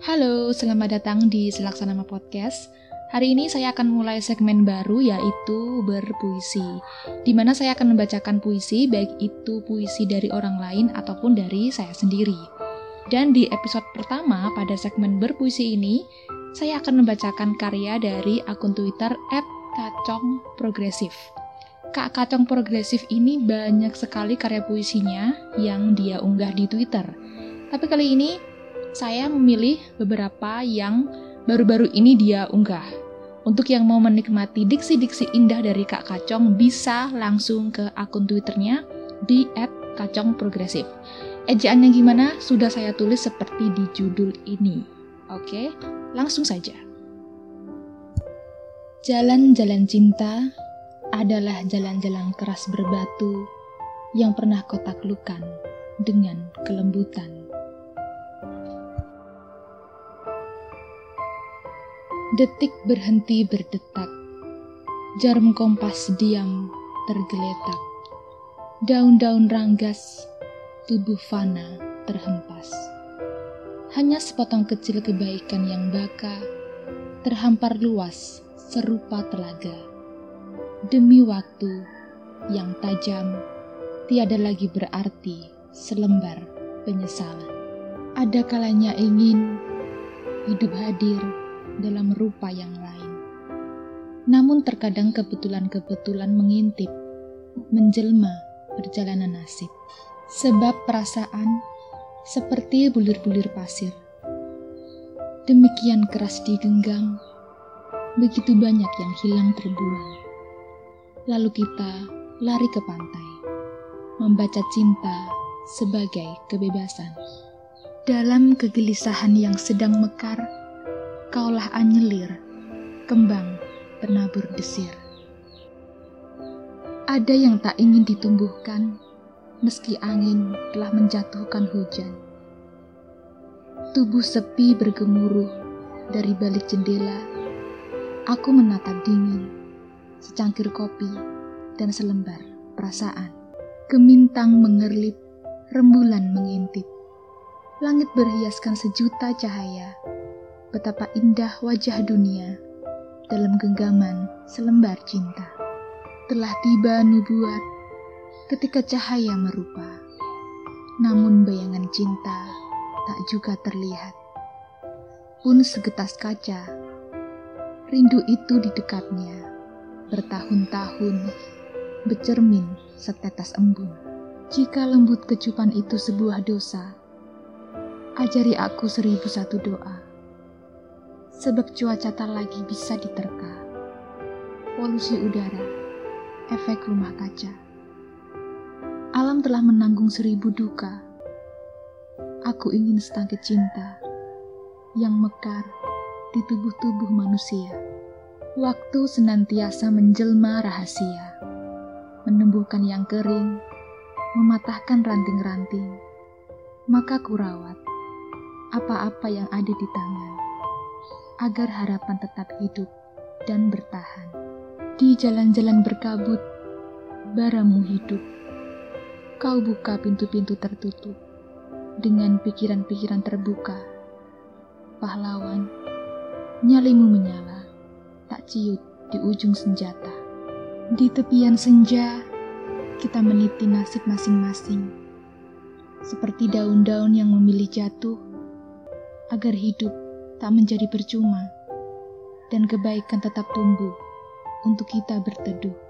Halo, selamat datang di Selaksanama Podcast. Hari ini saya akan mulai segmen baru yaitu berpuisi, di mana saya akan membacakan puisi baik itu puisi dari orang lain ataupun dari saya sendiri. Dan di episode pertama pada segmen berpuisi ini, saya akan membacakan karya dari akun Twitter @kacongprogresif. Kak Kacong Progresif ini banyak sekali karya puisinya yang dia unggah di Twitter. Tapi kali ini saya memilih beberapa yang baru-baru ini dia unggah. Untuk yang mau menikmati diksi-diksi indah dari Kak Kacong bisa langsung ke akun Twitternya di @kacongprogresif. Ejaannya gimana? Sudah saya tulis seperti di judul ini. Oke, langsung saja. Jalan-jalan cinta adalah jalan-jalan keras berbatu yang pernah kau taklukan dengan kelembutan. Detik berhenti berdetak. Jarum kompas diam tergeletak. Daun-daun ranggas, tubuh fana terhempas. Hanya sepotong kecil kebaikan yang baka, terhampar luas serupa telaga. Demi waktu yang tajam, tiada lagi berarti selembar penyesalan. Ada kalanya ingin hidup hadir dalam rupa yang lain. Namun terkadang kebetulan-kebetulan mengintip, menjelma perjalanan nasib. Sebab perasaan seperti bulir-bulir pasir. Demikian keras digenggam, begitu banyak yang hilang terbuang. Lalu kita lari ke pantai, membaca cinta sebagai kebebasan. Dalam kegelisahan yang sedang mekar, kaulah anyelir, kembang penabur desir. Ada yang tak ingin ditumbuhkan, meski angin telah menjatuhkan hujan. Tubuh sepi bergemuruh dari balik jendela. Aku menatap dingin, secangkir kopi, dan selembar perasaan. Gemintang mengerlip, rembulan mengintip. Langit berhiaskan sejuta cahaya betapa indah wajah dunia dalam genggaman selembar cinta. Telah tiba nubuat ketika cahaya merupa, namun bayangan cinta tak juga terlihat. Pun segetas kaca, rindu itu di dekatnya, bertahun-tahun, bercermin setetes embun. Jika lembut kecupan itu sebuah dosa, ajari aku seribu satu doa sebab cuaca tak lagi bisa diterka. Polusi udara, efek rumah kaca. Alam telah menanggung seribu duka. Aku ingin setangkit cinta yang mekar di tubuh-tubuh manusia. Waktu senantiasa menjelma rahasia, menembuhkan yang kering, mematahkan ranting-ranting. Maka kurawat apa-apa yang ada di tangan agar harapan tetap hidup dan bertahan. Di jalan-jalan berkabut, baramu hidup. Kau buka pintu-pintu tertutup dengan pikiran-pikiran terbuka. Pahlawan, nyalimu menyala, tak ciut di ujung senjata. Di tepian senja, kita meniti nasib masing-masing. Seperti daun-daun yang memilih jatuh agar hidup tak menjadi percuma, dan kebaikan tetap tumbuh untuk kita berteduh.